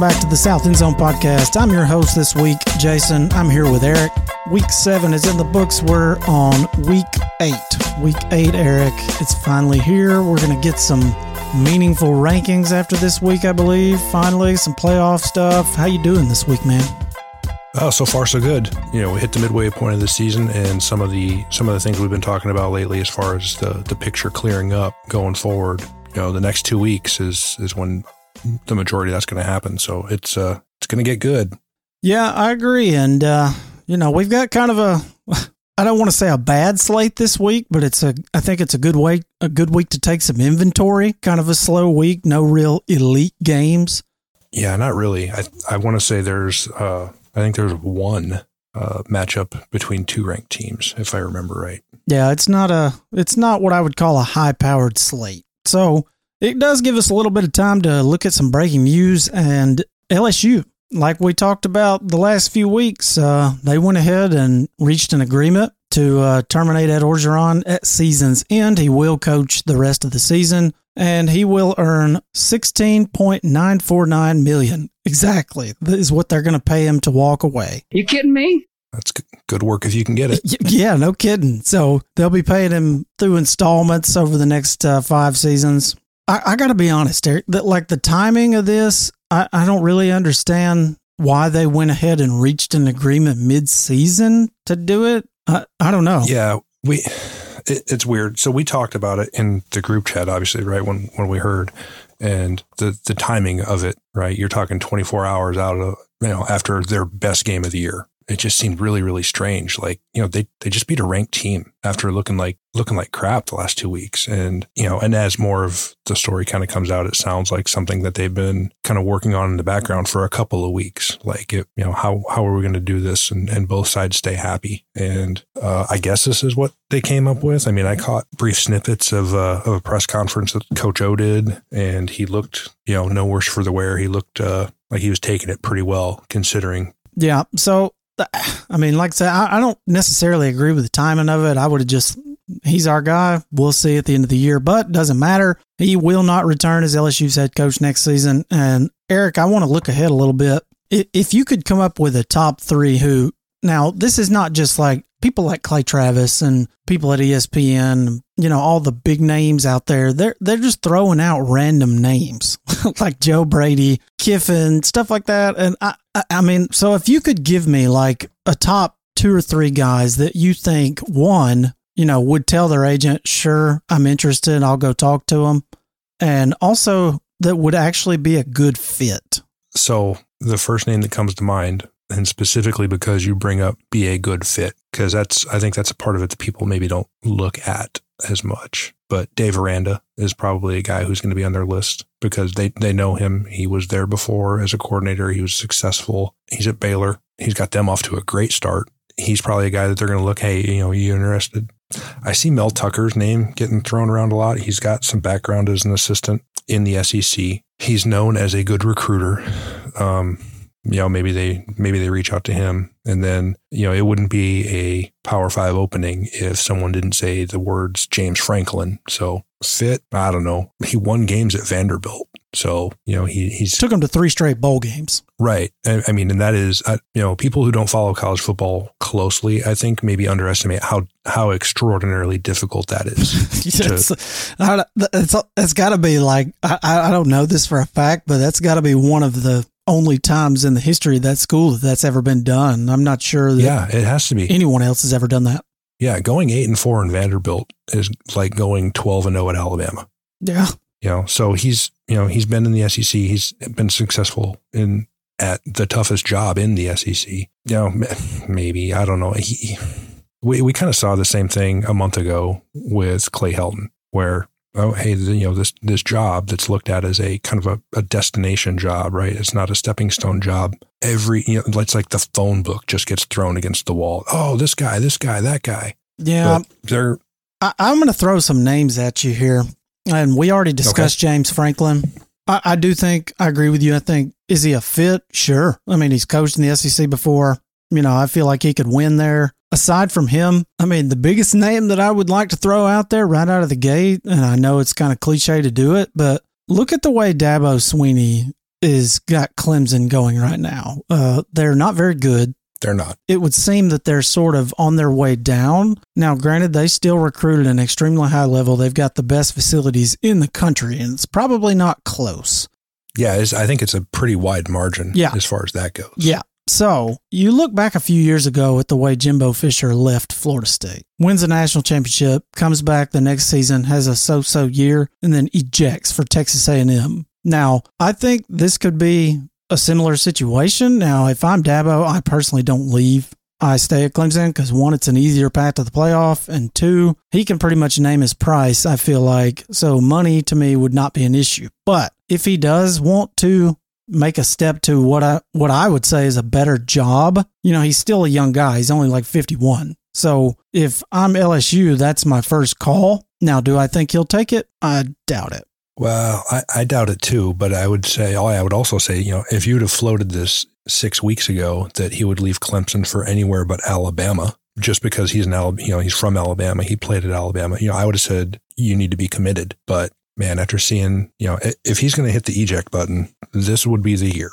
Welcome back to the South End Zone podcast. I'm your host this week, Jason. I'm here with Eric. Week seven is in the books. We're on week eight. Week eight, Eric. It's finally here. We're going to get some meaningful rankings after this week, I believe. Finally, some playoff stuff. How you doing this week, man? Oh, so far so good. You know, we hit the midway point of the season, and some of the some of the things we've been talking about lately, as far as the the picture clearing up going forward. You know, the next two weeks is is when the majority that's going to happen. So it's uh it's going to get good. Yeah, I agree, and uh, you know we've got kind of a I don't want to say a bad slate this week, but it's a I think it's a good way a good week to take some inventory. Kind of a slow week, no real elite games. Yeah, not really. I I want to say there's uh I think there's one uh, matchup between two ranked teams, if I remember right. Yeah, it's not a it's not what I would call a high powered slate. So it does give us a little bit of time to look at some breaking news and LSU. Like we talked about the last few weeks, uh, they went ahead and reached an agreement to uh, terminate Ed Orgeron at season's end. He will coach the rest of the season and he will earn 16.949 million. Exactly. That is what they're going to pay him to walk away. You kidding me? That's good work if you can get it. Yeah, no kidding. So they'll be paying him through installments over the next uh, five seasons. I, I got to be honest, Eric, that like the timing of this, I, I don't really understand why they went ahead and reached an agreement mid-season to do it. I, I don't know. Yeah, we it, it's weird. So we talked about it in the group chat, obviously, right when when we heard, and the the timing of it, right? You're talking 24 hours out of you know after their best game of the year, it just seemed really, really strange. Like, you know, they, they just beat a ranked team after looking like, looking like crap the last two weeks. And, you know, and as more of the story kind of comes out, it sounds like something that they've been kind of working on in the background for a couple of weeks. Like, it, you know, how, how are we going to do this and, and both sides stay happy? And, uh, I guess this is what they came up with. I mean, I caught brief snippets of, uh, of a press conference that Coach O did, and he looked, you know, no worse for the wear. He looked, uh, like he was taking it pretty well considering yeah. So I mean, like I said, I, I don't necessarily agree with the timing of it. I would have just, he's our guy. We'll see at the end of the year, but doesn't matter. He will not return as LSU's head coach next season. And Eric, I want to look ahead a little bit. If you could come up with a top three who, now this is not just like people like Clay Travis and people at ESPN, you know, all the big names out there, they're they're just throwing out random names like Joe Brady, Kiffin, stuff like that. And I, I mean, so if you could give me like a top two or three guys that you think one, you know, would tell their agent, sure, I'm interested, I'll go talk to them, and also that would actually be a good fit. So the first name that comes to mind and specifically because you bring up be a good fit because that's I think that's a part of it that people maybe don't look at as much. But Dave Aranda is probably a guy who's going to be on their list because they they know him. He was there before as a coordinator. He was successful. He's at Baylor. He's got them off to a great start. He's probably a guy that they're going to look. Hey, you know, you interested? I see Mel Tucker's name getting thrown around a lot. He's got some background as an assistant in the SEC. He's known as a good recruiter. Um, you know, maybe they maybe they reach out to him and then, you know, it wouldn't be a power five opening if someone didn't say the words James Franklin. So fit, I don't know. He won games at Vanderbilt. So, you know, he he's took him to three straight bowl games. Right. I, I mean, and that is, uh, you know, people who don't follow college football closely, I think maybe underestimate how, how extraordinarily difficult that is. it's, it's, it's got to be like, I, I don't know this for a fact, but that's got to be one of the only times in the history of that school that that's ever been done. I'm not sure that yeah, it has to be anyone else has ever done that. Yeah, going eight and four in Vanderbilt is like going twelve and 0 at Alabama. Yeah, you know, so he's you know he's been in the SEC. He's been successful in at the toughest job in the SEC. You know, maybe I don't know. He, we we kind of saw the same thing a month ago with Clay Helton, where oh, hey, you know, this this job that's looked at as a kind of a, a, destination job, right? It's not a stepping stone job. Every, you know, it's like the phone book just gets thrown against the wall. Oh, this guy, this guy, that guy. Yeah, they're. I, am going to throw some names at you here, and we already discussed okay. James Franklin. I, I do think I agree with you. I think is he a fit? Sure. I mean, he's coached in the SEC before. You know, I feel like he could win there aside from him, I mean, the biggest name that I would like to throw out there right out of the gate, and I know it's kind of cliche to do it, but look at the way Dabo Swinney is got Clemson going right now. Uh, they're not very good. They're not. It would seem that they're sort of on their way down. Now, granted, they still recruit at an extremely high level. They've got the best facilities in the country, and it's probably not close. Yeah, it's, I think it's a pretty wide margin Yeah. as far as that goes. Yeah. So you look back a few years ago at the way Jimbo Fisher left Florida State, wins a national championship, comes back the next season, has a so-so year, and then ejects for Texas A&M. Now, I think this could be a similar situation. Now, if I'm Dabo, I personally don't leave. I stay at Clemson because one, it's an easier path to the playoff, and two, he can pretty much name his price. I feel like so money to me would not be an issue. But if he does want to make a step to what I what I would say is a better job. You know, he's still a young guy. He's only like 51. So if I'm LSU, that's my first call. Now, do I think he'll take it? I doubt it. Well, I, I doubt it too, but I would say, I would also say, you know, if you'd have floated this six weeks ago that he would leave Clemson for anywhere but Alabama, just because he's an Alabama, you know, he's from Alabama, he played at Alabama, you know, I would have said you need to be committed. But man, after seeing, you know, if he's going to hit the eject button, this would be the year.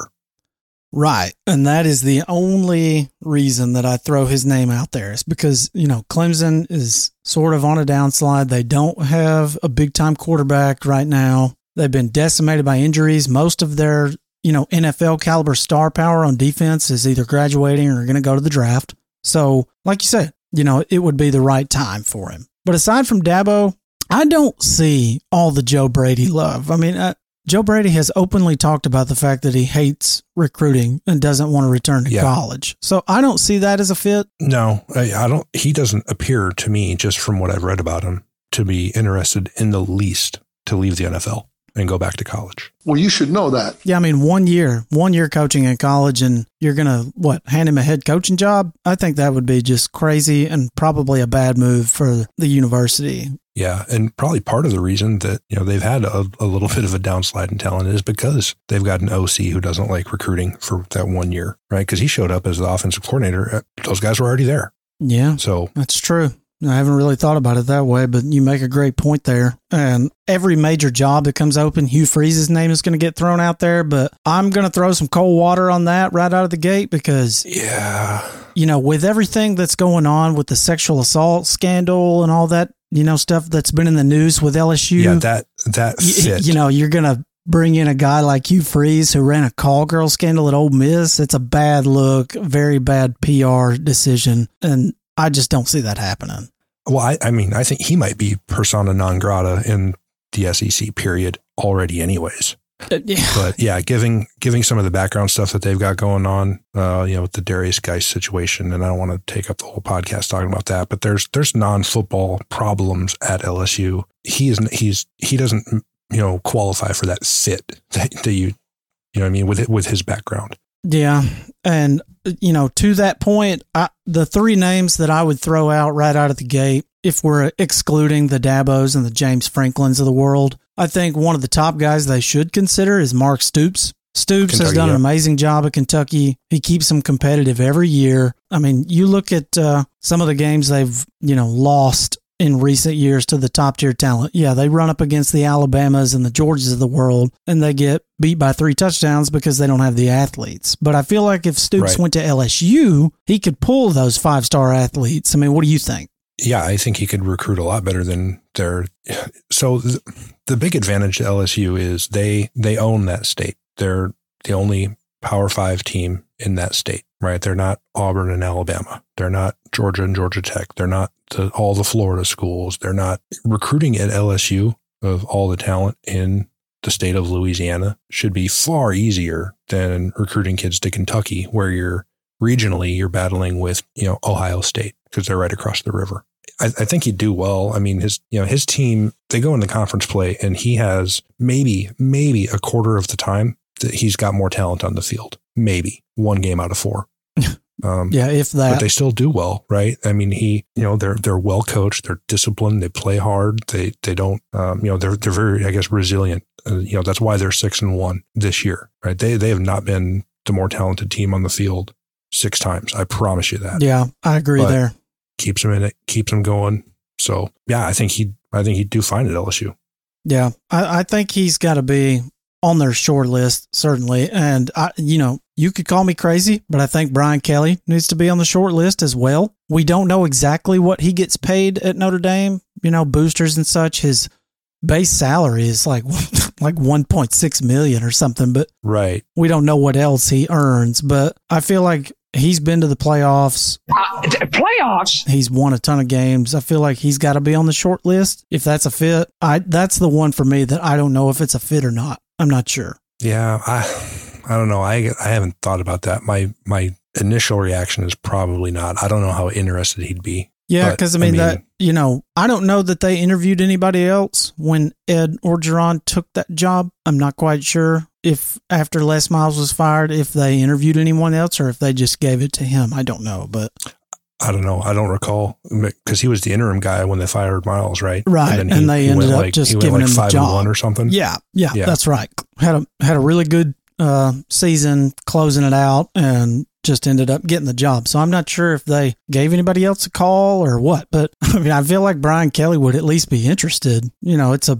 Right. And that is the only reason that I throw his name out there is because, you know, Clemson is sort of on a downslide. They don't have a big time quarterback right now. They've been decimated by injuries. Most of their, you know, NFL caliber star power on defense is either graduating or going to go to the draft. So, like you said, you know, it would be the right time for him. But aside from Dabo, I don't see all the Joe Brady love. I mean, uh, Joe Brady has openly talked about the fact that he hates recruiting and doesn't want to return to Yeah. college. So I don't see that as a fit. No, I, I don't. He doesn't appear to me, just from what I've read about him, to be interested in the least to leave the NFL and go back to college. Well, you should know that. Yeah, I mean, one year, one year coaching in college, and you're gonna what hand him a head coaching job? I think that would be just crazy and probably a bad move for the university. Yeah, and probably part of the reason that you know they've had a, a little bit of a downslide in talent is because they've got an OC who doesn't like recruiting for that one year, right? Because he showed up as the offensive coordinator. uh, Those guys were already there, Yeah, so That's true. I haven't really thought about it that way, but you make a great point there. And every major job that comes open, Hugh Freeze's name is going to get thrown out there. But I'm going to throw some cold water on that right out of the gate because, yeah, you know, with everything that's going on with the sexual assault scandal and all that, you know, stuff that's been in the news with LSU, yeah, that that fit. you know, you're going to bring in a guy like Hugh Freeze who ran a call girl scandal at Ole Miss. It's a bad look, very bad PR decision. And I just don't see that happening. well, I, I mean, I think he might be persona non grata in the SEC period already, anyways. Uh, yeah. but yeah, giving giving some of the background stuff that they've got going on, uh, you know, with the Derrius Guice situation, and I don't want to take up the whole podcast talking about that, but there's there's non football problems at LSU. He is he's he doesn't you know qualify for that fit that, that you you know what I mean with with his background. Yeah. And, you know, to that point, I, the three names that I would throw out right out of the gate, if we're excluding the Dabos and the James Franklins of the world, I think one of the top guys they should consider is Mark Stoops. Stoops has Kentucky, done an amazing job at Kentucky. He keeps them competitive every year. I mean, you look at uh, some of the games they've, you know, lost in recent years to the top tier talent. Yeah, they run up against the Alabamas and the Georgias of the world and they get beat by three touchdowns because they don't have the athletes. But I feel like if Stoops Right. went to LSU, he could pull those five star athletes. I mean, what do you think? Yeah, I think he could recruit a lot better than their. So th- the big advantage to LSU is they they own that state. They're the only Power Five team in that state, right? They're not Auburn and Alabama. They're not Georgia and Georgia Tech. They're not the, all the Florida schools. They're not recruiting at LSU of all the talent in the state of Louisiana should be far easier than recruiting kids to Kentucky, where you're regionally you're battling with you know Ohio State because they're right across the river. I, I think he'd do well. I mean, his you know his team they go into conference play and he has maybe maybe a quarter of the time that he's got more talent on the field. Maybe one game out of four. Um, Yeah, if that. but they still do well, right? I mean, he, you know, they're they're well coached, they're disciplined, they play hard, they they don't, um, you know, they're they're very, I guess, resilient. Uh, you know, that's why they're six and one this year, right? They they have not been the more talented team on the field six times. I promise you that. yeah, I agree But- there. Keeps him in it, keeps him going. So yeah, I think he, I think he'd do fine at LSU. Yeah, I, I think he's got to be on their short list, certainly. And I, you know, you could call me crazy, but I think Brian Kelly needs to be on the short list as well. We don't know exactly what he gets paid at Notre Dame, you know, boosters and such. His base salary is like like 1.6 million or something, but right. We don't know what else he earns, but I feel like he's been to the playoffs. Uh, playoffs. He's won a ton of games. I feel like he's got to be on the short list if that's a fit. I that's the one for me that I don't know if it's a fit or not. I'm not sure. Yeah, I I don't know. I I haven't thought about that. My my initial reaction is probably not. I don't know how interested he'd be. Yeah, because I, mean, I mean that you know I don't know that they interviewed anybody else when Ed Orgeron took that job. I'm not quite sure if after Les Miles was fired, if they interviewed anyone else or if they just gave it to him. I don't know, but I don't know. I don't recall because he was the interim guy when they fired Miles, right? Right, and, he, and they ended up like, just giving like him the job or something. Yeah, yeah, yeah, that's right. Had a had a really good uh, season, closing it out, and just ended up getting the job. So I'm not sure if they gave anybody else a call or what, but I mean, I feel like Brian Kelly would at least be interested. You know, it's a,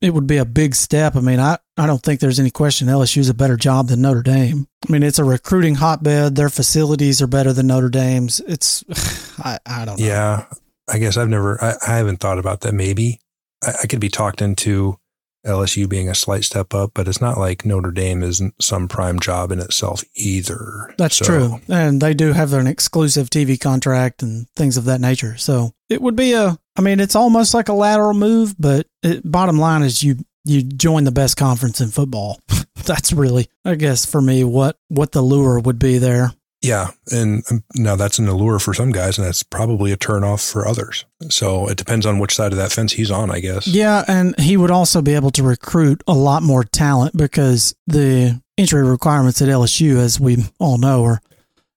it would be a big step. I mean, I, I don't think there's any question LSU's a better job than Notre Dame. I mean, it's a recruiting hotbed. Their facilities are better than Notre Dame's. It's, I, I don't know. Yeah. I guess I've never, I, I haven't thought about that. Maybe I, I could be talked into LSU being a slight step up, but it's not like Notre Dame isn't some prime job in itself either. That's so. true. And they do have an exclusive TV contract and things of that nature. So it would be a, I mean, it's almost like a lateral move, but it, bottom line is you, you join the best conference in football. That's really, I guess, for me, what, what the lure would be there. Yeah. And now that's an allure for some guys, and that's probably a turnoff for others. So it depends on which side of that fence he's on, I guess. Yeah. And he would also be able to recruit a lot more talent because the entry requirements at LSU, as we all know, are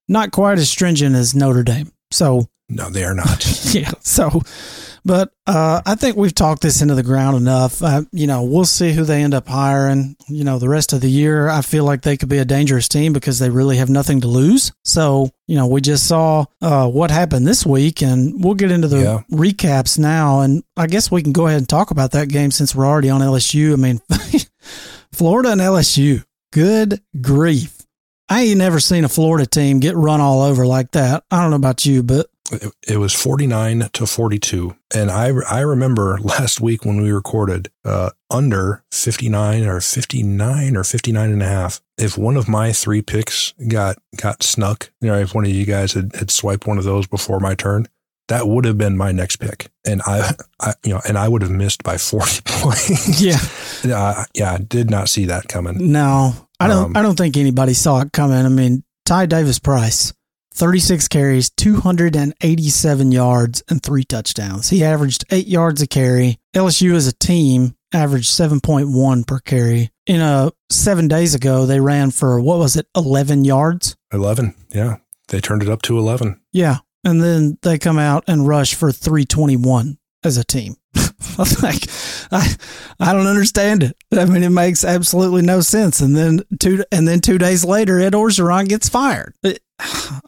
not quite as stringent as Notre Dame. So, no, they are not. yeah. So, but uh, I think we've talked this into the ground enough. Uh, you know, we'll see who they end up hiring. You know, the rest of the year, I feel like they could be a dangerous team because they really have nothing to lose. So, you know, we just saw uh, what happened this week, and we'll get into the yeah. recaps now. And I guess we can go ahead and talk about that game since we're already on LSU. I mean, Florida and LSU, good grief. I ain't never seen a Florida team get run all over like that. I don't know about you, but it, it was 49 to 42. And I, I remember last week when we recorded uh, under 59 or 59 or 59 and a half. If one of my three picks got, got snuck, you know, if one of you guys had, had swiped one of those before my turn, that would have been my next pick. And I, I you know, and I would have missed by 40 points. Yeah. uh, yeah. I did not see that coming. No, I don't, um, I don't think anybody saw it coming. I mean, Ty Davis Price 36 carries, 287 yards, and three touchdowns. He averaged eight yards a carry. LSU as a team averaged 7.1 per carry. In a seven days ago, they ran for what was it, 11 yards? 11, yeah. They turned it up to 11. Yeah. And then they come out and rush for 321 as a team. I'm like, I, I don't understand it. I mean, it makes absolutely no sense. And then two, and then two days later, Ed Orgeron gets fired. It,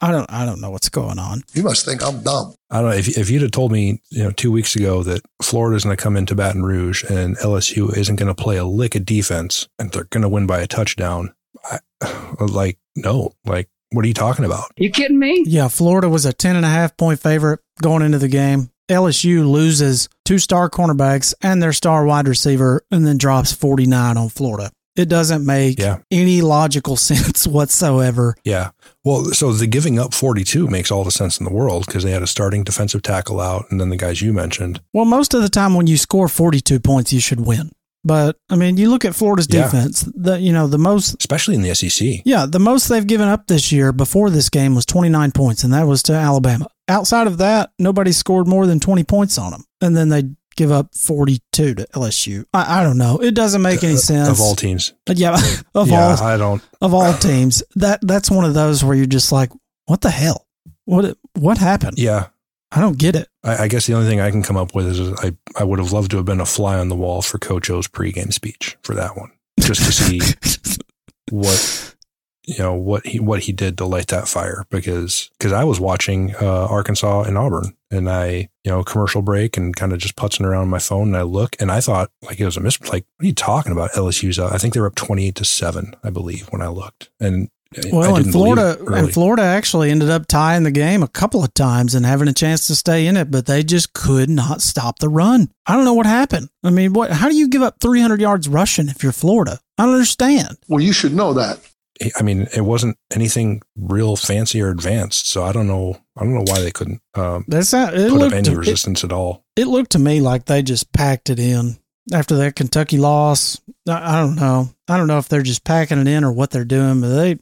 I don't I don't know what's going on. You must think I'm dumb. I don't know if if you'd have told me you know two weeks ago that Florida's going to come into Baton Rouge and LSU isn't going to play a lick of defense and they're going to win by a touchdown, I, like no, like what are you talking about? You kidding me? Yeah, Florida was a 10 and a half point favorite going into the game. LSU loses two star cornerbacks and their star wide receiver and then drops 49 on Florida. It doesn't make yeah. any logical sense whatsoever. Yeah. Well, so the giving up 42 makes all the sense in the world because they had a starting defensive tackle out and then the guys you mentioned. Well, most of the time when you score 42 points, you should win. But I mean, you look at Florida's defense, yeah. the you know, the most especially in the SEC. Yeah, the most they've given up this year before this game was 29 points and that was to Alabama. Outside of that, nobody scored more than 20 points on them. And then they give up 42 to LSU. I, I don't know. It doesn't make any uh, sense. Of all teams. Yeah. Of yeah, all, I don't. Of all teams. That That's one of those where you're just like, what the hell? What what happened? Yeah. I don't get it. I, I guess the only thing I can come up with is I, I would have loved to have been a fly on the wall for Coach O's pregame speech for that one, just to see what you know what he what he did to light that fire. Because because I was watching uh, Arkansas and Auburn and I you know commercial break and kind of just putzing around my phone and I look and I thought like it was a miss like what are you talking about? LSU's I think they were up twenty eight to seven I believe when I looked. And well, in Florida, and Florida actually ended up tying the game a couple of times and having a chance to stay in it, but they just could not stop the run. I don't know what happened. I mean, what? How do you give up 300 yards rushing if you're Florida? I don't understand. Well, you should know that. I mean, it wasn't anything real fancy or advanced, so I don't know. I don't know why they couldn't um, That's not, it put up looked any to, resistance at all. It, it looked to me like they just packed it in after that Kentucky loss. I, I don't know. I don't know if they're just packing it in or what they're doing, but they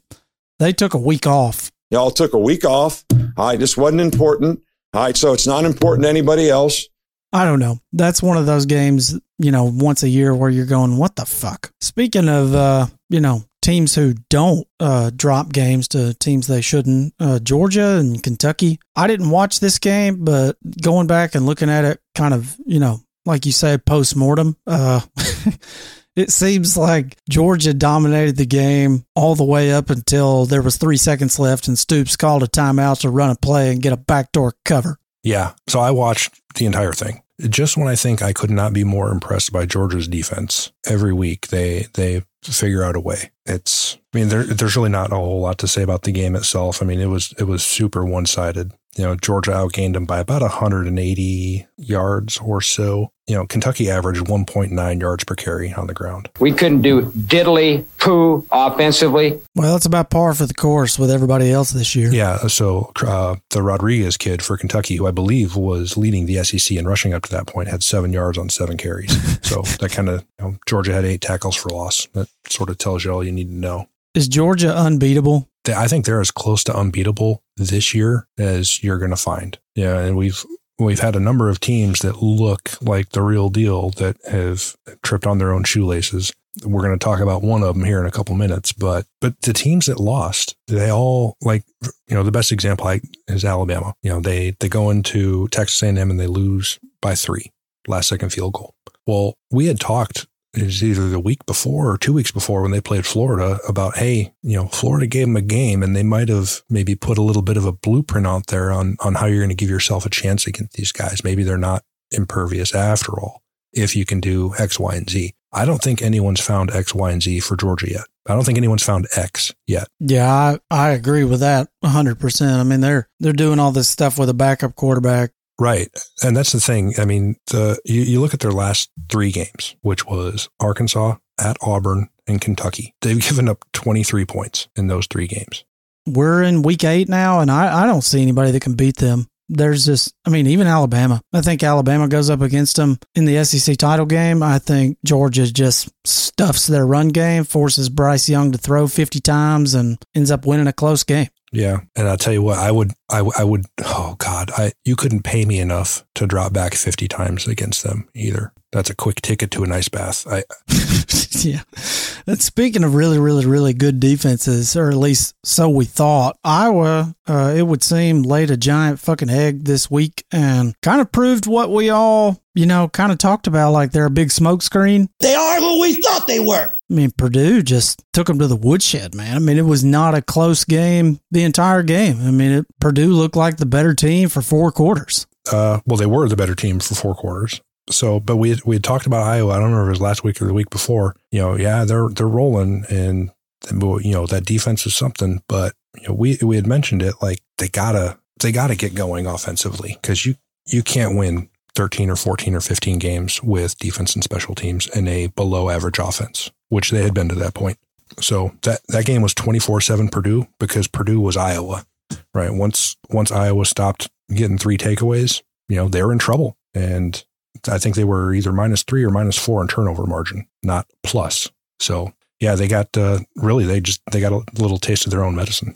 they took a week off. Y'all took a week off. All right, this wasn't important. All right, so it's not important to anybody else. I don't know. That's one of those games, you know, once a year where you're going, what the fuck? Speaking of, uh, you know, teams who don't uh, drop games to teams they shouldn't, uh, Georgia and Kentucky. I didn't watch this game, but going back and looking at it, kind of, you know, like you said, post mortem, uh, it seems like Georgia dominated the game all the way up until there was three seconds left and Stoops called a timeout to run a play and get a backdoor cover. Yeah, so I watched the entire thing. Just when I think I could not be more impressed by Georgia's defense, every week they they figure out a way. It's I mean there, there's really not a whole lot to say about the game itself. I mean it was it was super one sided you know, Georgia outgained them by about 180 yards or so. You know, Kentucky averaged 1.9 yards per carry on the ground. We couldn't do diddly poo offensively. Well, that's about par for the course with everybody else this year. Yeah. So uh, the Rodriguez kid for Kentucky, who I believe was leading the SEC in rushing up to that point, had seven yards on seven carries. so that kind of, you know, Georgia had eight tackles for loss. That sort of tells you all you need to know. Is Georgia unbeatable? I think they're as close to unbeatable this year as you're going to find. Yeah, and we've we've had a number of teams that look like the real deal that have tripped on their own shoelaces. We're going to talk about one of them here in a couple minutes, but but the teams that lost, they all like you know the best example is Alabama. You know they they go into Texas A&M and they lose by three, last second field goal. Well, we had talked it was either the week before or two weeks before when they played Florida about, hey, you know, Florida gave them a game and they might have maybe put a little bit of a blueprint out there on, on how you're going to give yourself a chance against these guys. Maybe they're not impervious after all, if you can do X, Y, and Z. I don't think anyone's found X, Y, and Z for Georgia yet. I don't think anyone's found X yet. Yeah, I, I agree with that 100%. I mean, they're they're doing all this stuff with a backup quarterback Right. And that's the thing. I mean, the you, you look at their last three games, which was Arkansas, at Auburn, and Kentucky. They've given up 23 points in those three games. We're in week eight now, and I, I don't see anybody that can beat them. There's just, I mean, even Alabama. I think Alabama goes up against them in the SEC title game. I think Georgia just stuffs their run game, forces Bryce Young to throw 50 times, and ends up winning a close game. Yeah, and I'll tell you what, I would, I, I would, oh God, I you couldn't pay me enough to drop back fifty times against them either. That's a quick ticket to an ice bath. I, yeah. And speaking of really, really, really good defenses, or at least so we thought, Iowa, uh, it would seem, laid a giant fucking egg this week and kind of proved what we all, you know, kind of talked about, like they're a big smokescreen. They are who we thought they were. I mean, Purdue just took them to the woodshed, man. I mean, it was not a close game the entire game. I mean, it, Purdue looked like the better team for four quarters. Uh, well, they were the better team for four quarters. So, but we we had talked about Iowa. I don't remember if it was last week or the week before. You know, yeah, they're they're rolling, and you know that defense is something. But you know, we we had mentioned it like they gotta they gotta get going offensively because you you can't win 13 or 14 or 15 games with defense and special teams and a below average offense, which they had been to that point. So that that game was 24-7 Purdue because Purdue was Iowa. Right. Once once Iowa stopped getting three takeaways, you know, they were in trouble. And I think they were either minus three or minus four in turnover margin, not plus. So yeah, they got uh, really they just they got a little taste of their own medicine.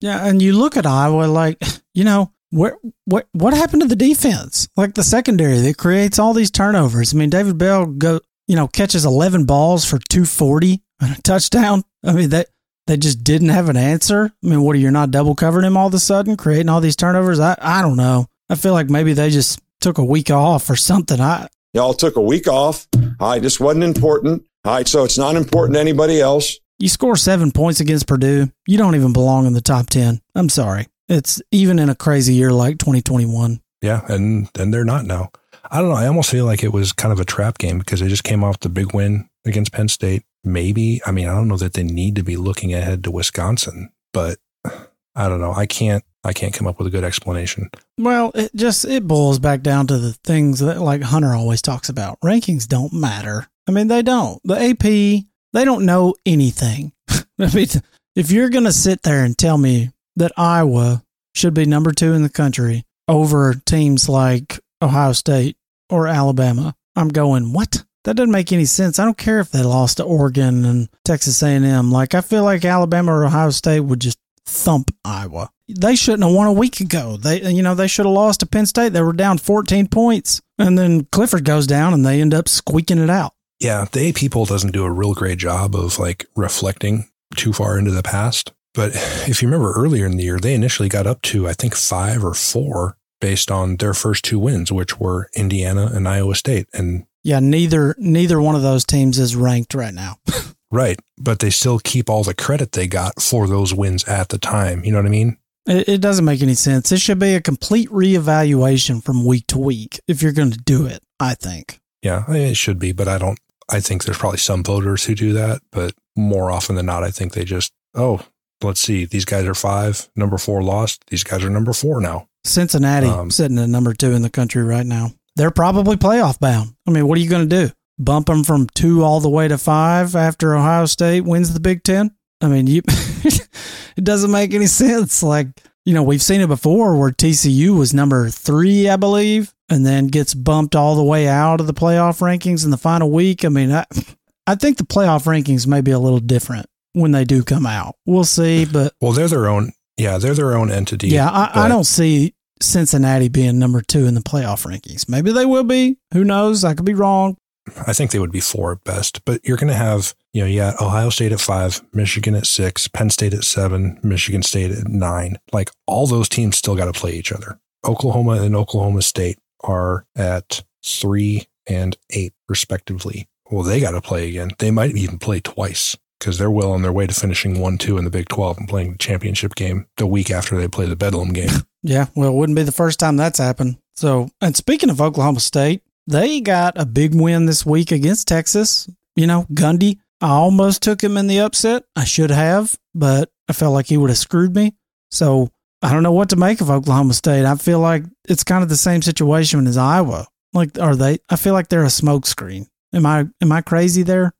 Yeah, and you look at Iowa like you know where what what happened to the defense? Like the secondary that creates all these turnovers. I mean, David Bell go you know catches eleven balls for two forty and a touchdown. I mean that they just didn't have an answer. I mean, what are you not double covering him all of a sudden, creating all these turnovers? I I don't know. I feel like maybe they just took a week off or something. I y'all took a week off. All right, this wasn't important. All right, so it's not important to anybody else. You score seven points against Purdue, you don't even belong in the top 10. I'm sorry. It's even in a crazy year like 2021. Yeah, and and they're not now. I don't know. I almost feel like it was kind of a trap game because they just came off the big win against Penn State. Maybe I mean I don't know that they need to be looking ahead to Wisconsin, but I don't know. I can't I can't come up with a good explanation. Well, it just it boils back down to the things that like Hunter always talks about. Rankings don't matter. I mean, they don't. The AP, they don't know anything. I mean, if you're going to sit there and tell me that Iowa should be number 2 in the country over teams like Ohio State or Alabama, I'm going, "What?" That doesn't make any sense. I don't care if they lost to Oregon and Texas A&M. Like I feel like Alabama or Ohio State would just thump Iowa. They shouldn't have won a week ago. They, you know, they should have lost to Penn State. They were down 14 points, and then Clifford goes down, and they end up squeaking it out. Yeah, the AP poll doesn't do a real great job of like reflecting too far into the past. But if you remember earlier in the year, they initially got up to I think five or four based on their first two wins, which were Indiana and Iowa State, and yeah, neither neither one of those teams is ranked right now. Right. But they still keep all the credit they got for those wins at the time. You know what I mean? It, it doesn't make any sense. It should be a complete reevaluation from week to week if you're going to do it, I think. Yeah, it should be. But I don't, I think there's probably some voters who do that. But more often than not, I think they just, oh, let's see, these guys are five, number four lost. These guys are number four now. Cincinnati um, sitting at number two in the country right now. They're probably playoff bound. I mean, what are you going to do? Bump them from two all the way to five after Ohio State wins the Big Ten? I mean, you, it doesn't make any sense. Like, you know, we've seen it before where TCU was number three, I believe, and then gets bumped all the way out of the playoff rankings in the final week. I mean, I, I think the playoff rankings may be a little different when they do come out. We'll see, but well, they're their own. Yeah, they're their own entity. Yeah, I, I don't see Cincinnati being number two in the playoff rankings. Maybe they will be. Who knows? I could be wrong. I think they would be four at best, but you're going to have, you know, yeah, Ohio State at five, Michigan at six, Penn State at seven, Michigan State at nine. Like all those teams still got to play each other. Oklahoma and Oklahoma State are at three and eight, respectively. Well, they got to play again. They might even play twice because they're well on their way to finishing 1 2 in the Big 12 and playing the championship game the week after they play the Bedlam game. yeah, well, it wouldn't be the first time that's happened. So, and speaking of Oklahoma State, they got a big win this week against Texas. You know, Gundy, I almost took him in the upset. I should have, but I felt like he would have screwed me. So I don't know what to make of Oklahoma State. I feel like it's kind of the same situation as Iowa. Like, are they? I feel like they're a smokescreen. Am I? Am I crazy there?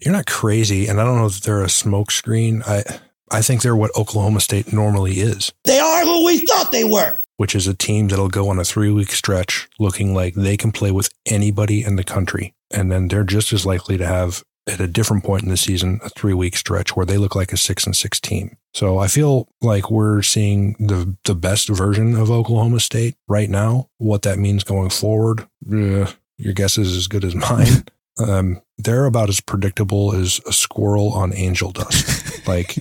You're not crazy, and I don't know if they're a smokescreen. I I think they're what Oklahoma State normally is. They are who we thought they were which is a team that'll go on a three week stretch looking like they can play with anybody in the country. And then they're just as likely to have at a different point in the season a three week stretch where they look like a six and six team. So I feel like we're seeing the the best version of Oklahoma State right now. What that means going forward, uh, your guess is as good as mine. Um, they're about as predictable as a squirrel on angel dust. like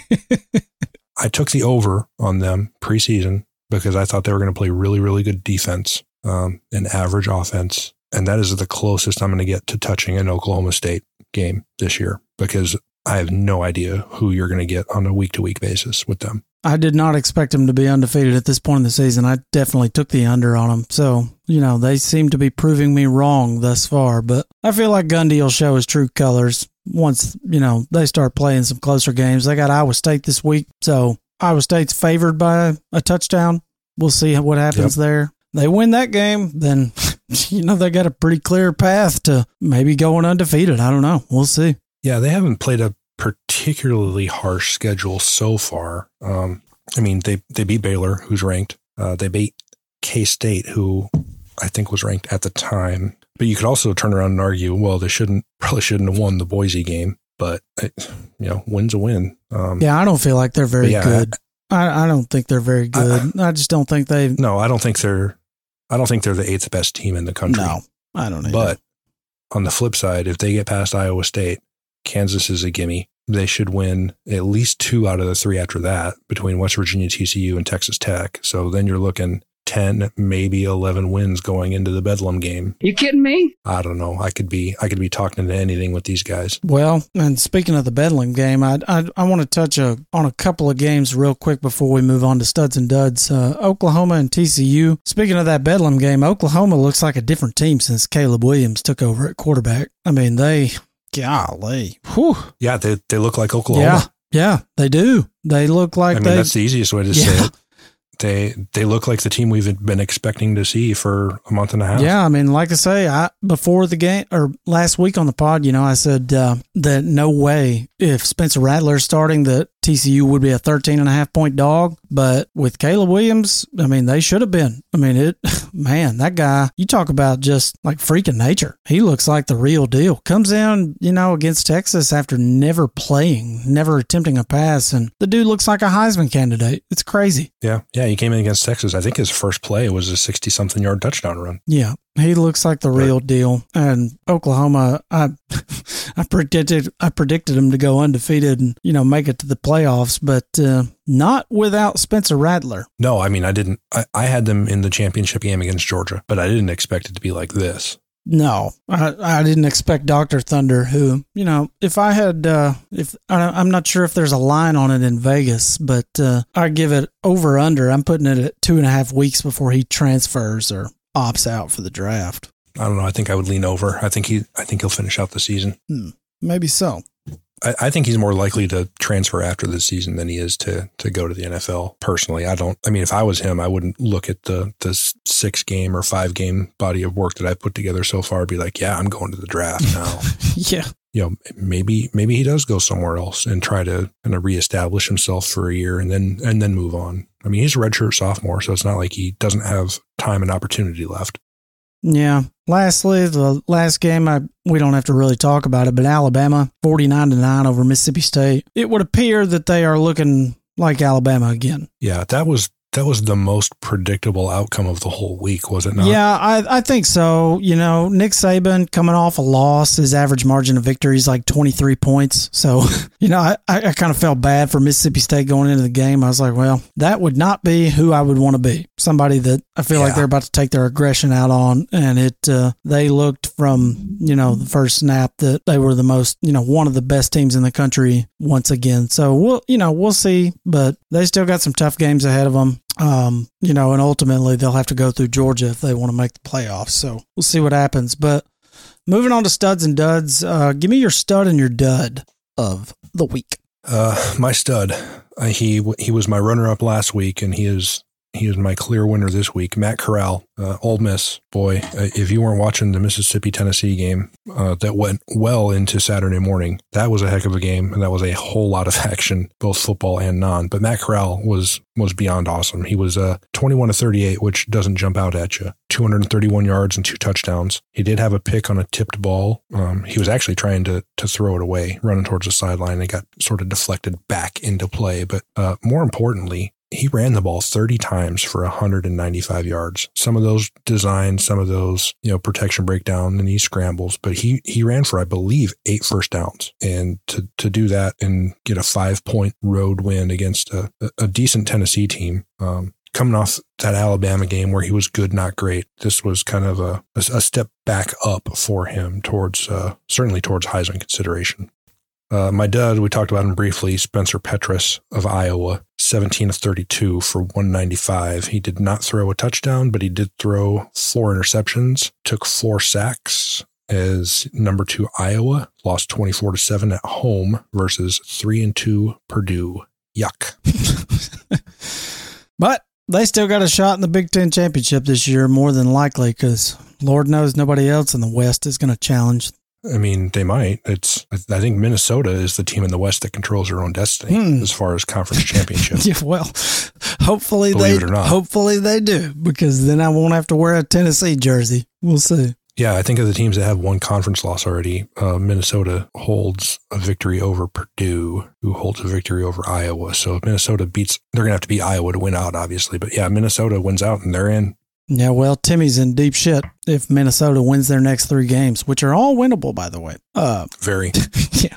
I took the over on them preseason because I thought they were going to play really, really good defense um, and average offense. And that is the closest I'm going to get to touching an Oklahoma State game this year because I have no idea who you're going to get on a week to week basis with them. I did not expect them to be undefeated at this point in the season. I definitely took the under on them. So, you know, they seem to be proving me wrong thus far, but I feel like Gundy will show his true colors once, you know, they start playing some closer games. They got Iowa State this week. So Iowa State's favored by a touchdown. We'll see what happens yep. there. They win that game, then you know they got a pretty clear path to maybe going undefeated. I don't know. We'll see. Yeah, they haven't played a particularly harsh schedule so far. Um, I mean, they they beat Baylor, who's ranked. Uh, they beat K State, who I think was ranked at the time. But you could also turn around and argue, well, they shouldn't probably shouldn't have won the Boise game but it, you know, win's a win. Um, yeah, I don't feel like they're very yeah, good. I, I, don't think they're very good. I, I, just don't think they. No, I don't think they're. I don't think they're the eighth best team in the country. No, I don't. Either. But on the flip side, if they get past Iowa State, Kansas is a gimme. They should win at least two out of the three after that between West Virginia, TCU, and Texas Tech. So then you're looking 10, maybe 11 wins going into the Bedlam game. You kidding me? I don't know. I could be I could be talking to anything with these guys. Well, and speaking of the Bedlam game, I I, I want to touch a, on a couple of games real quick before we move on to studs and duds. Uh, Oklahoma and TCU. Speaking of that Bedlam game, Oklahoma looks like a different team since Caleb Williams took over at quarterback. I mean, they golly, whew, Yeah, they they look like Oklahoma. yeah, yeah, they do. They look like I mean, they. that's the easiest way to Yeah. say it. They they look like the team we've been expecting to see for a month and a half. Yeah, I mean, like I say, I before the game or last week on the pod, you know, I said uh, that no way if Spencer Rattler's starting that TCU would be a 13 and a half point dog, but with Caleb Williams, I mean, they should have been. I mean, it man, that guy, you talk about just like freaking nature. He looks like the real deal. Comes in, you know, against Texas after never playing, never attempting a pass and the dude looks like a Heisman candidate. It's crazy. Yeah, yeah. He came in against Texas. I think his first play was a sixty-something yard touchdown run. Yeah, he looks like the real deal. And Oklahoma, I I predicted I predicted him to go undefeated and you know make it to the playoffs, but uh, not without Spencer Rattler. No, I mean I didn't. I, I had them in the championship game against Georgia, but I didn't expect it to be like this. No, I, I didn't expect Doctor Thunder. Who you know, if I had, uh, if I, I'm not sure if there's a line on it in Vegas, but uh, I give it over under. I'm putting it at two and a half weeks before he transfers or opts out for the draft. I don't know. I think I would lean over. I think he. I think he'll finish out the season. Hmm. Maybe so. I, I think he's more likely to transfer after the season than he is to to go to the NFL. Personally, I don't. I mean, if I was him, I wouldn't look at the the six game or five game body of work that I put together so far. and Be like, yeah, I'm going to the draft now. Yeah. You know, maybe maybe he does go somewhere else and try to kind of reestablish himself for a year and then and then move on. I mean, he's a redshirt sophomore, so it's not like he doesn't have time and opportunity left. Yeah. Lastly, the last game, I we don't have to really talk about it, but Alabama forty nine to nine over Mississippi State. It would appear that they are looking like Alabama again. Yeah, that was that was the most predictable outcome of the whole week, was it not? Yeah, I, I think so. You know, Nick Saban coming off a loss, his average margin of victory is like 23 points. So, you know, I, I kind of felt bad for Mississippi State going into the game. I was like, well, that would not be who I would want to be. Somebody that I feel like they're about to take their aggression out on. And it, uh, they looked from, you know, the first snap that they were the most, you know, one of the best teams in the country once again. So we'll, you know, we'll see, but they still got some tough games ahead of them. Um, you know, and ultimately they'll have to go through Georgia if they want to make the playoffs. So we'll see what happens. But moving on to studs and duds, uh, give me your stud and your dud of the week. Uh, my stud, uh, he he was my runner up last week, and he is he is my clear winner this week. Matt Corral, uh, Ole Miss boy. Uh, if you weren't watching the Mississippi Tennessee game uh, that went well into Saturday morning, that was a heck of a game, and that was a whole lot of action, both football and non. But Matt Corral was was beyond awesome. He was uh, 21 to 38, which doesn't jump out at you. 231 yards and two touchdowns. He did have a pick on a tipped ball. Um, he was actually trying to to throw it away, running towards the sideline. and It got sort of deflected back into play. But uh, more importantly, he ran the ball 30 times for 195 yards. Some of those designed, some of those, you know, protection breakdown and he scrambles, but he, he ran for, I believe, eight first downs. And to, to do that and get a five point road win against a, a decent Tennessee team, um, coming off that Alabama game where he was good, not great. This was kind of a, a, a step back up for him towards, uh, certainly towards Heisman consideration. Uh, my dad, we talked about him briefly, Spencer Petras of Iowa, 17 of 32 for 195. He did not throw a touchdown, but he did throw four interceptions, took four sacks as number two Iowa, lost 24 to 7 at home versus 3 and 2 Purdue. Yuck. But they still got a shot in the Big Ten championship this year, more than likely, because Lord knows nobody else in the West is going to challenge. I mean, they might. It's. I think Minnesota is the team in the West that controls their own destiny Hmm. as far as conference championships. Yeah, well, hopefully Believe they it or not. hopefully they do, because then I won't have to wear a Tennessee jersey. We'll see. Yeah, I think of the teams that have one conference loss already, uh, Minnesota holds a victory over Purdue, who holds a victory over Iowa. So if Minnesota beats, they're going to have to beat Iowa to win out, obviously. But yeah, Minnesota wins out and they're in. Yeah, well, Timmy's in deep shit if Minnesota wins their next three games, which are all winnable, by the way. Uh, Very. yeah.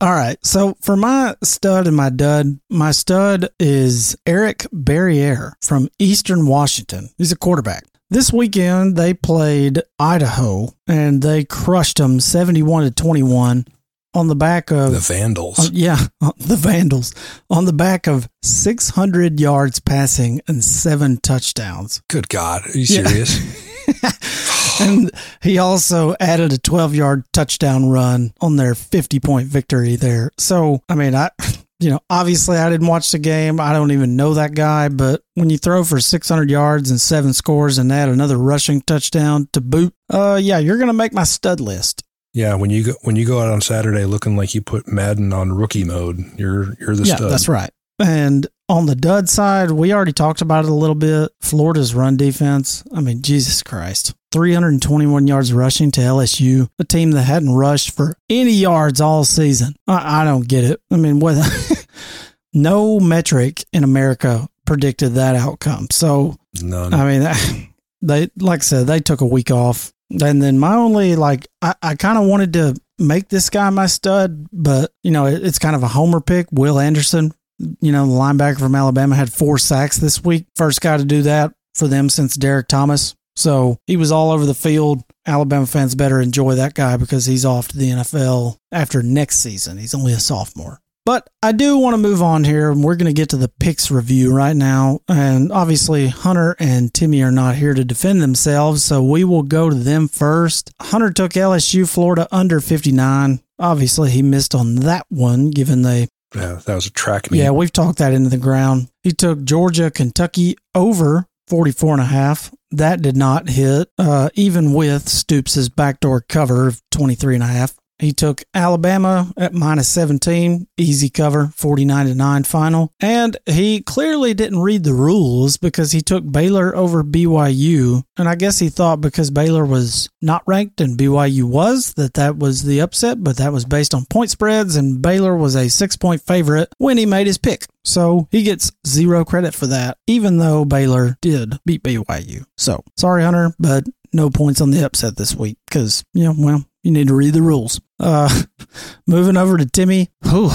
All right. So for my stud and my dud, my stud is Eric Barriere from Eastern Washington. He's a quarterback. This weekend they played Idaho and they crushed them 71 to 21 on the back of The Vandals. uh, yeah, the Vandals on the back of 600 yards passing and seven touchdowns. Good God. Are you Yeah. serious? and he also added a 12 yard touchdown run on their 50 point victory there. So, I mean, I, you know, obviously I didn't watch the game. I don't even know that guy, but when you throw for 600 yards and seven scores and add another rushing touchdown to boot, uh, yeah, you're going to make my stud list. Yeah, when you go when you go out on Saturday looking like you put Madden on rookie mode, you're you're the yeah, stud. that's right. And on the dud side, we already talked about it a little bit. Florida's run defense. I mean, Jesus Christ. 321 yards rushing to LSU, a team that hadn't rushed for any yards all season. I, I don't get it. I mean, what? no metric in America predicted that outcome. So, None. I mean, they, like I said, they took a week off. And then my only, like, I, I kind of wanted to make this guy my stud, but, you know, it, it's kind of a homer pick. Will Anderson, you know, the linebacker from Alabama, had four sacks this week. First guy to do that for them since Derrick Thomas. So he was all over the field. Alabama fans better enjoy that guy because he's off to the NFL after next season. He's only a sophomore. But I do want to move on here, and we're going to get to the picks review right now. And obviously, Hunter and Timmy are not here to defend themselves, so we will go to them first. Hunter took LSU Florida under 59. Obviously, he missed on that one, given they yeah, that was a track meet. yeah, we've talked that into the ground. He took Georgia, Kentucky over 44 and a half. That did not hit, uh, even with Stoops' backdoor cover of 23 and a half. He took Alabama at minus 17, easy cover, 49 to 9 final. And he clearly didn't read the rules because he took Baylor over BYU. And I guess he thought because Baylor was not ranked and BYU was, that that was the upset, but that was based on point spreads. And Baylor was a six point favorite when he made his pick. So he gets zero credit for that, even though Baylor did beat BYU. So sorry, Hunter, but no points on the upset this week because, you know, well, you need to read the rules. Uh, moving over to Timmy. Whew,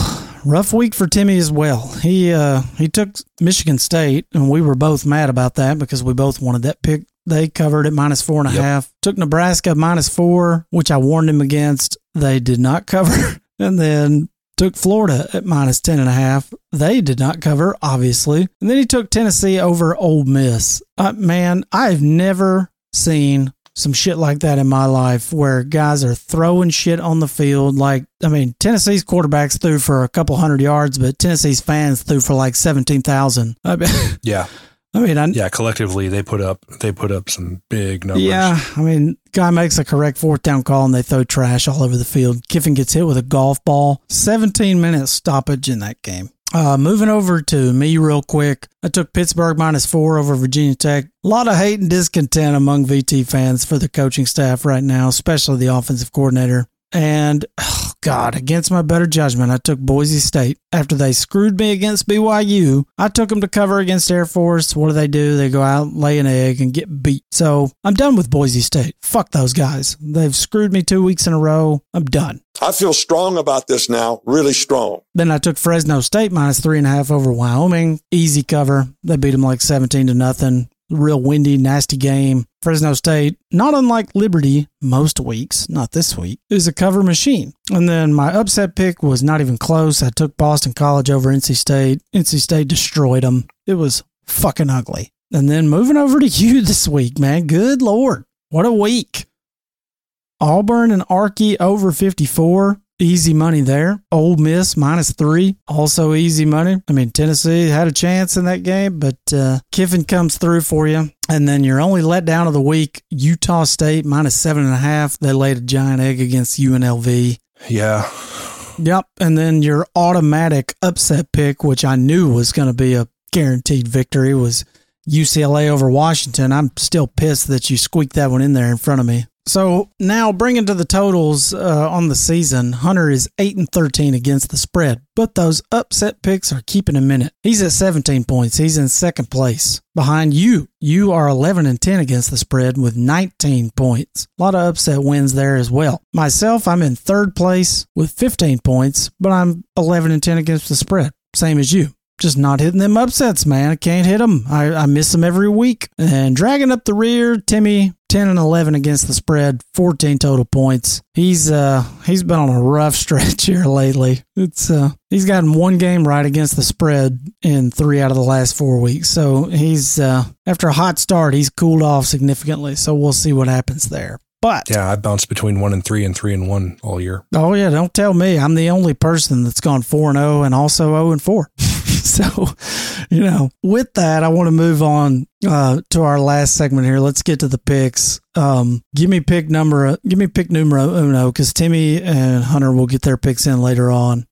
rough week for Timmy as well. He uh, he took Michigan State, and we were both mad about that because we both wanted that pick. They covered at minus four and a half. Yep. Took Nebraska minus four, which I warned him against. They did not cover. and then took Florida at minus 10 and a half. They did not cover, obviously. And then he took Tennessee over Ole Miss. Uh, man, I've never seen some shit like that in my life where guys are throwing shit on the field. Like, I mean, Tennessee's quarterbacks threw for a couple hundred yards, but Tennessee's fans threw for like 17,000. I mean, yeah, I mean, I, yeah. Collectively, they put up they put up some big numbers. Yeah, I mean, guy makes a correct fourth down call and they throw trash all over the field. Kiffin gets hit with a golf ball. 17 minutes stoppage in that game. Uh, moving over to me real quick. I took Pittsburgh minus four over Virginia Tech. A lot of hate and discontent among VT fans for the coaching staff right now, especially the offensive coordinator. And oh God, against my better judgment, I took Boise State. After they screwed me against BYU, I took them to cover against Air Force. What do they do? They go out, lay an egg, and get beat. So I'm done with Boise State. Fuck those guys. They've screwed me two weeks in a row. I'm done. I feel strong about this now, really strong. Then I took Fresno State minus three and a half over Wyoming. Easy cover. They beat them like 17 to nothing. Real windy, nasty game. Fresno State, not unlike Liberty most weeks, not this week, is a cover machine. And then my upset pick was not even close. I took Boston College over NC State. NC State destroyed them. It was fucking ugly. And then moving over to you this week, man. Good Lord. What a week. Auburn and Arky over 54. Easy money there. Ole Miss minus three. Also easy money. I mean, Tennessee had a chance in that game, but uh, Kiffin comes through for you. And then your only letdown of the week, Utah State minus seven and a half. They laid a giant egg against UNLV. yeah. Yep. And then your automatic upset pick, which I knew was going to be a guaranteed victory, was UCLA over Washington. I'm still pissed that you squeaked that one in there in front of me. So now bringing to the totals uh, on the season, Hunter is eight and thirteen against the spread, but those upset picks are keeping him in it. He's at seventeen points. He's in second place behind you. You are eleven and ten against the spread with nineteen points. A lot of upset wins there as well. Myself, I'm in third place with fifteen points, but I'm eleven and ten against the spread, same as you just not hitting them upsets, man. I can't hit them. I, I miss them every week. And dragging up the rear, Timmy, 10 and 11 against the spread, 14 total points. He's uh he's been on a rough stretch here lately. It's uh he's gotten one game right against the spread in 3 out of the last 4 weeks. So he's uh after a hot start, he's cooled off significantly. So we'll see what happens there. But Yeah, I bounced between one and three and three and one all year. Oh yeah, don't tell me. I'm the only person that's gone 4 and 0 and also 0 and 4. so, you know, with that, I want to move on uh, to our last segment here. Let's get to the picks. Um, give me pick number, give me pick numero uno because Timmy and Hunter will get their picks in later on.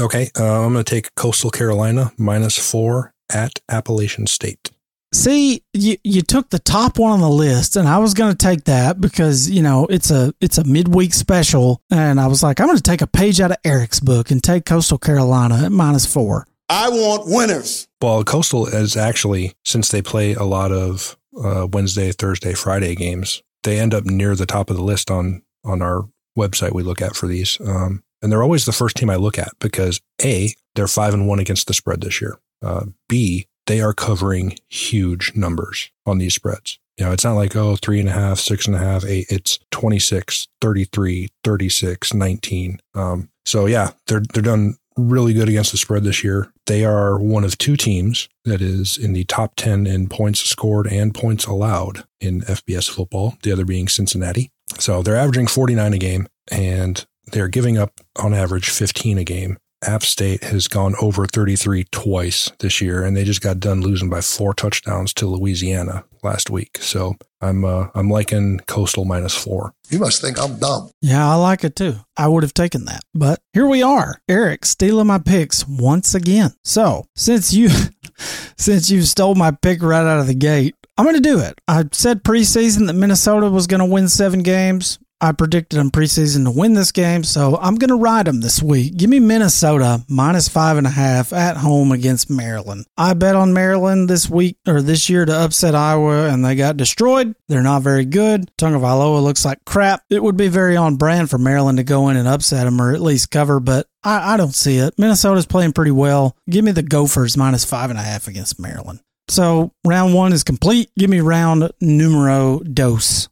Okay, uh, I'm going to take Coastal Carolina minus four at Appalachian State. See, you you took the top one on the list, and I was going to take that because you know it's a it's a midweek special, and I was like, I'm going to take a page out of Eric's book and take Coastal Carolina at minus four. I want winners. Well, Coastal is actually, since they play a lot of uh, Wednesday, Thursday, Friday games, they end up near the top of the list on on our website we look at for these. Um, and they're always the first team I look at because A, they're five and one against the spread this year. Uh, B, they are covering huge numbers on these spreads. You know, it's not like, oh, three and a half, six and a half, eight. It's 26, 33, 36, 19. Um, so yeah, they're, they're done really good against the spread this year. They are one of two teams that is in the top 10 in points scored and points allowed in FBS football, the other being Cincinnati. So they're averaging 49 a game and they're giving up on average 15 a game. App State has gone over 33 twice this year, and they just got done losing by four touchdowns to Louisiana last week. So I'm uh, I'm liking Coastal minus four. You must think I'm dumb. Yeah, I like it too. I would have taken that. But here we are. Eric stealing my picks once again. So, since you since you stole my pick right out of the gate, I'm going to do it. I said preseason that Minnesota was going to win 7 games. I predicted them preseason to win this game, so I'm going to ride them this week. Give me Minnesota minus five and a half at home against Maryland. I bet on Maryland this week or this year to upset Iowa, and they got destroyed. They're not very good. Tagovailoa looks like crap. It would be very on brand for Maryland to go in and upset them or at least cover, but I, I don't see it. Minnesota's playing pretty well. Give me the Gophers minus five and a half against Maryland. So round one is complete. Give me round numero dos.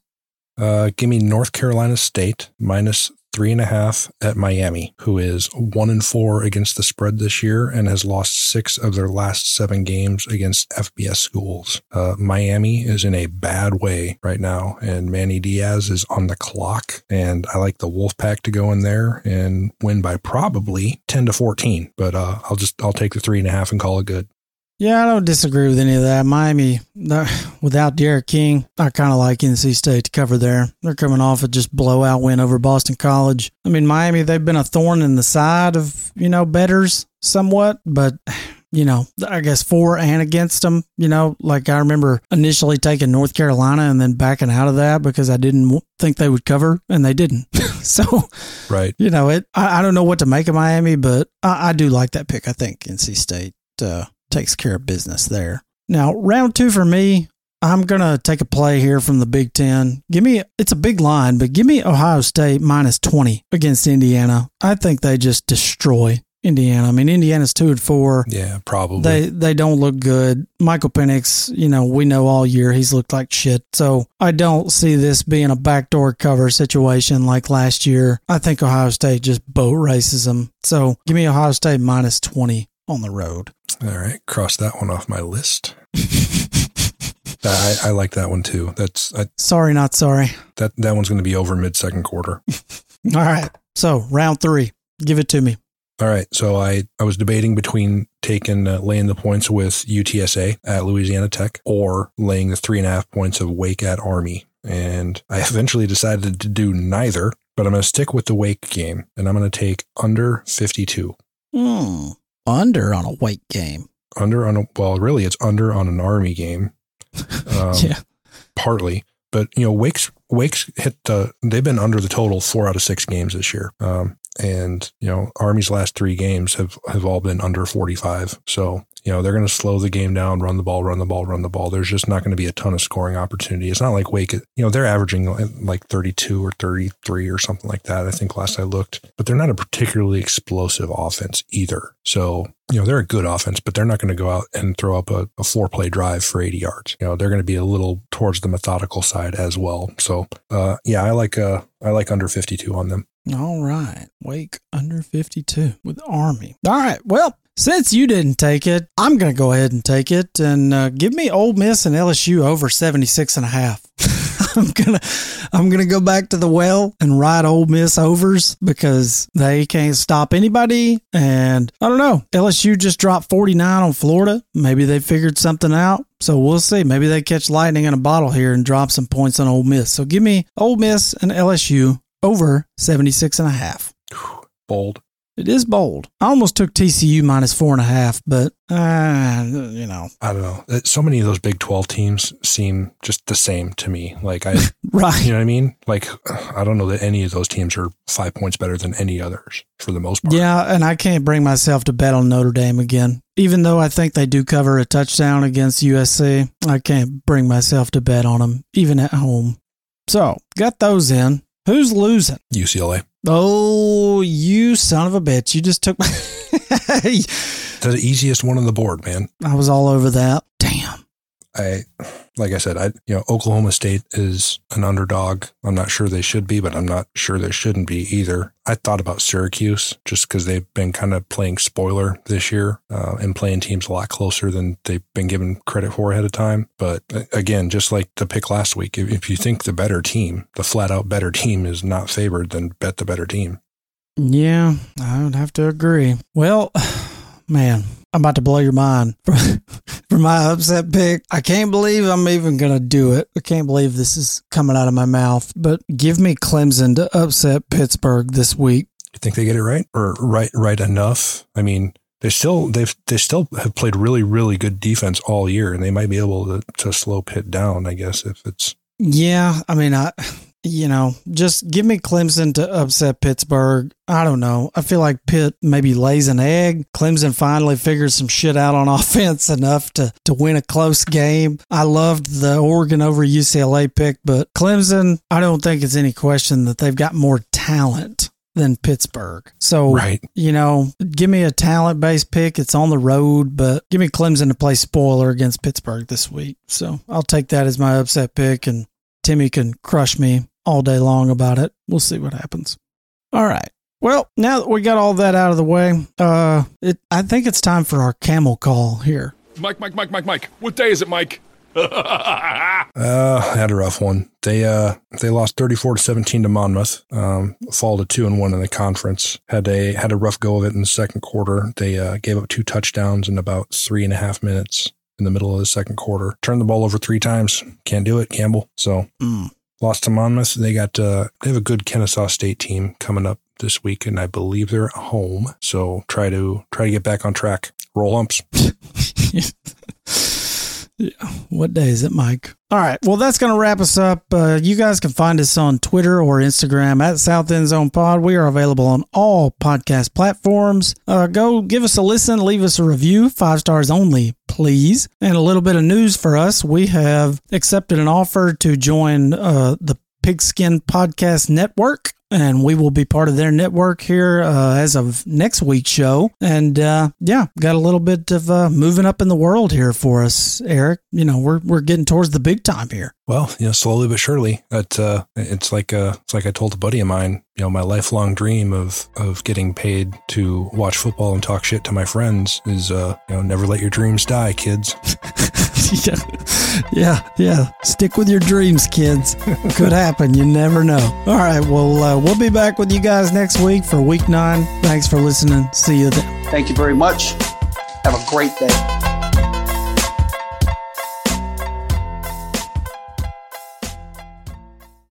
Uh, give me North Carolina State minus three and a half at Miami, who is one and four against the spread this year and has lost six of their last seven games against FBS schools. Uh, Miami is in a bad way right now, and Manny Diaz is on the clock. And I like the Wolfpack to go in there and win by probably ten to fourteen. But uh, I'll just I'll take the three and a half and call it good. Yeah, I don't disagree with any of that. Miami, without D'Eriq King, I kind of like NC State to cover there. They're coming off a just blowout win over Boston College. I mean, Miami, they've been a thorn in the side of, you know, betters somewhat, but, you know, I guess for and against them, you know, like I remember initially taking North Carolina and then backing out of that because I didn't think they would cover and they didn't. so, right. You know, it, I, I, don't know what to make of Miami, but I, I do like that pick. I think NC State, uh, takes care of business there. Now, round two for me, I'm going to take a play here from the Big Ten. Give me, it's a big line, but give me Ohio State minus 20 against Indiana. I think they just destroy Indiana. I mean, Indiana's two and four. Yeah, probably. They they don't look good. Michael Penix, you know, we know all year he's looked like shit. So I don't see this being a backdoor cover situation like last year. I think Ohio State just boat races them. So give me Ohio State minus 20 on the road. All right, cross that one off my list. I, I, like that one too. That's I, sorry, not sorry. That that one's going to be over mid second quarter. All right, so round three, give it to me. All right, so I I was debating between taking uh, laying the points with UTSA at Louisiana Tech or laying the three and a half points of Wake at Army, and I eventually decided to do neither. But I'm going to stick with the Wake game, and I'm going to take under 52. Hmm under on a Wake game. Under on a well, really, it's under on an Army game. Um, yeah, partly. but you know, Wake's Wake's hit the. They've been under the total four out of six games this year. Um, and you know, Army's last three games have have all been under forty five. So you know, they're going to slow the game down, run the ball, run the ball, run the ball. There's just not going to be a ton of scoring opportunity. It's not like Wake, you know, they're averaging like 32 or 33 or something like that. I think last I looked, but they're not a particularly explosive offense either. So, you know, they're a good offense, but they're not going to go out and throw up a, a four play drive for 80 yards. You know, they're going to be a little towards the methodical side as well. So, uh, yeah, I like, uh, I like under 52 on them. All right. Wake under 52 with Army. All right. Well, since you didn't take it, I'm going to go ahead and take it and uh, give me Ole Miss and LSU over 76 and a half. I'm going to I'm going to go back to the well and ride Ole Miss overs because they can't stop anybody and I don't know. LSU just dropped 49 on Florida. Maybe they figured something out. So we'll see. Maybe they catch lightning in a bottle here and drop some points on Ole Miss. So give me Ole Miss and LSU over 76 and a half. Bold. It is bold. I almost took TCU minus four and a half, but uh, you know, I don't know. So many of those Big 12 teams seem just the same to me. Like I, right? you know what I mean? Like I don't know that any of those teams are five points better than any others for the most part. Yeah, and I can't bring myself to bet on Notre Dame again. Even though I think they do cover a touchdown against USC, I can't bring myself to bet on them, even at home. So, got those in. Who's losing? UCLA. Oh, you son of a bitch. You just took my. The easiest one on the board, man. I was all over that. I, like I said, I, you know, Oklahoma State is an underdog. I'm not sure they should be, but I'm not sure they shouldn't be either. I thought about Syracuse just because they've been kind of playing spoiler this year uh, and playing teams a lot closer than they've been given credit for ahead of time. But uh, again, just like the pick last week, if, if you think the better team, the flat out better team is not favored, then bet the better team. Yeah, I would have to agree. Well, man, I'm about to blow your mind for my upset pick. I can't believe I'm even going to do it. I can't believe this is coming out of my mouth, but give me Clemson to upset Pittsburgh this week. You think they get it right or right right enough? I mean, they still they've they still have played really really good defense all year, and they might be able to to slow Pitt down. I guess if it's Yeah, I mean, I, you know, just give me Clemson to upset Pittsburgh. I don't know. I feel like Pitt maybe lays an egg. Clemson finally figures some shit out on offense enough to, to win a close game. I loved the Oregon over UCLA pick, but Clemson, I don't think it's any question that they've got more talent than Pittsburgh. So, Right. you know, give me a talent based pick. It's on the road, but give me Clemson to play spoiler against Pittsburgh this week. So I'll take that as my upset pick, and Timmy can crush me all day long about it. We'll see what happens. All right. Well, now that we got all that out of the way, uh, it, I think it's time for our camel call here. Mike, Mike, Mike, Mike, Mike. What day is it, Mike? Uh, I had a rough one. They uh they lost thirty four to seventeen to Monmouth. Um, fall to two and one in the conference. Had a had a rough go of it in the second quarter. They uh, gave up two touchdowns in about three and a half minutes in the middle of the second quarter. Turned the ball over three times. Can't do it, Campbell. So Mm. lost to Monmouth. They got uh they have a good Kennesaw State team coming up this week, and I believe they're at home. So try to try to get back on track. Roll humps. Yeah. What day is it, Mike? All right. Well, that's going to wrap us up. Uh, you guys can find us on Twitter or Instagram at South End Zone Pod. We are available on all podcast platforms. Uh, go give us a listen, leave us a review, five stars only, please. And a little bit of news for us. We have accepted an offer to join uh, the Pigskin Podcast Network. And we will be part of their network here uh, as of next week's show. And uh, yeah, got a little bit of uh, moving up in the world here for us, Eric. You know, we're we're getting towards the big time here. Well, you know, slowly but surely. That uh, it's like uh, it's like I told a buddy of mine. You know, my lifelong dream of of getting paid to watch football and talk shit to my friends is, uh, you know, never let your dreams die, kids. yeah, yeah, yeah. Stick with your dreams, kids. Could happen. You never know. All right. Well, uh, we'll be back with you guys next week for week nine. Thanks for listening. See you then. Thank you very much. Have a great day.